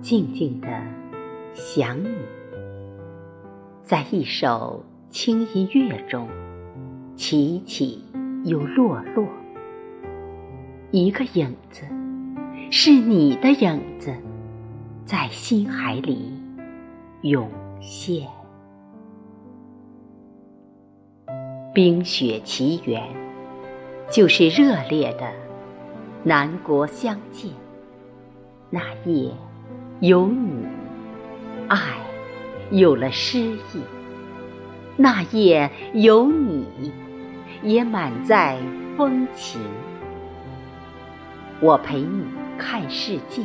静静的想你，在一首轻音乐中起起又落落，一个影子，是你的影子，在心海里涌现。冰雪奇缘，就是热烈的南国相见。那夜有你，爱有了诗意；那夜有你，也满载风情。我陪你看世界，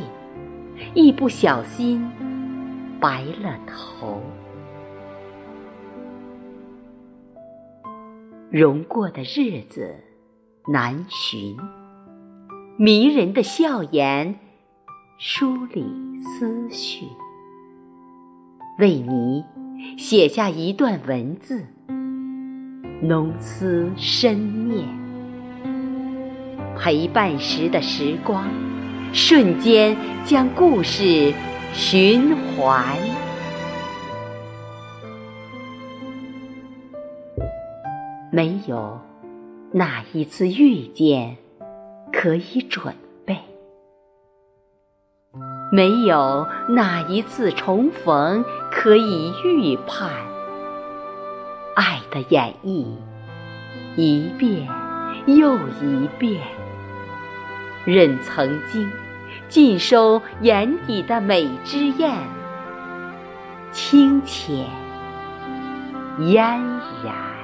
一不小心白了头。容过的日子难寻，迷人的笑颜梳理思绪，为你写下一段文字，浓思深念。陪伴时的时光，瞬间将故事循环。没有哪一次遇见可以准，没有哪一次重逢可以预判。爱的演绎，一遍又一遍，任曾经尽收眼底的美之艳，清浅嫣然。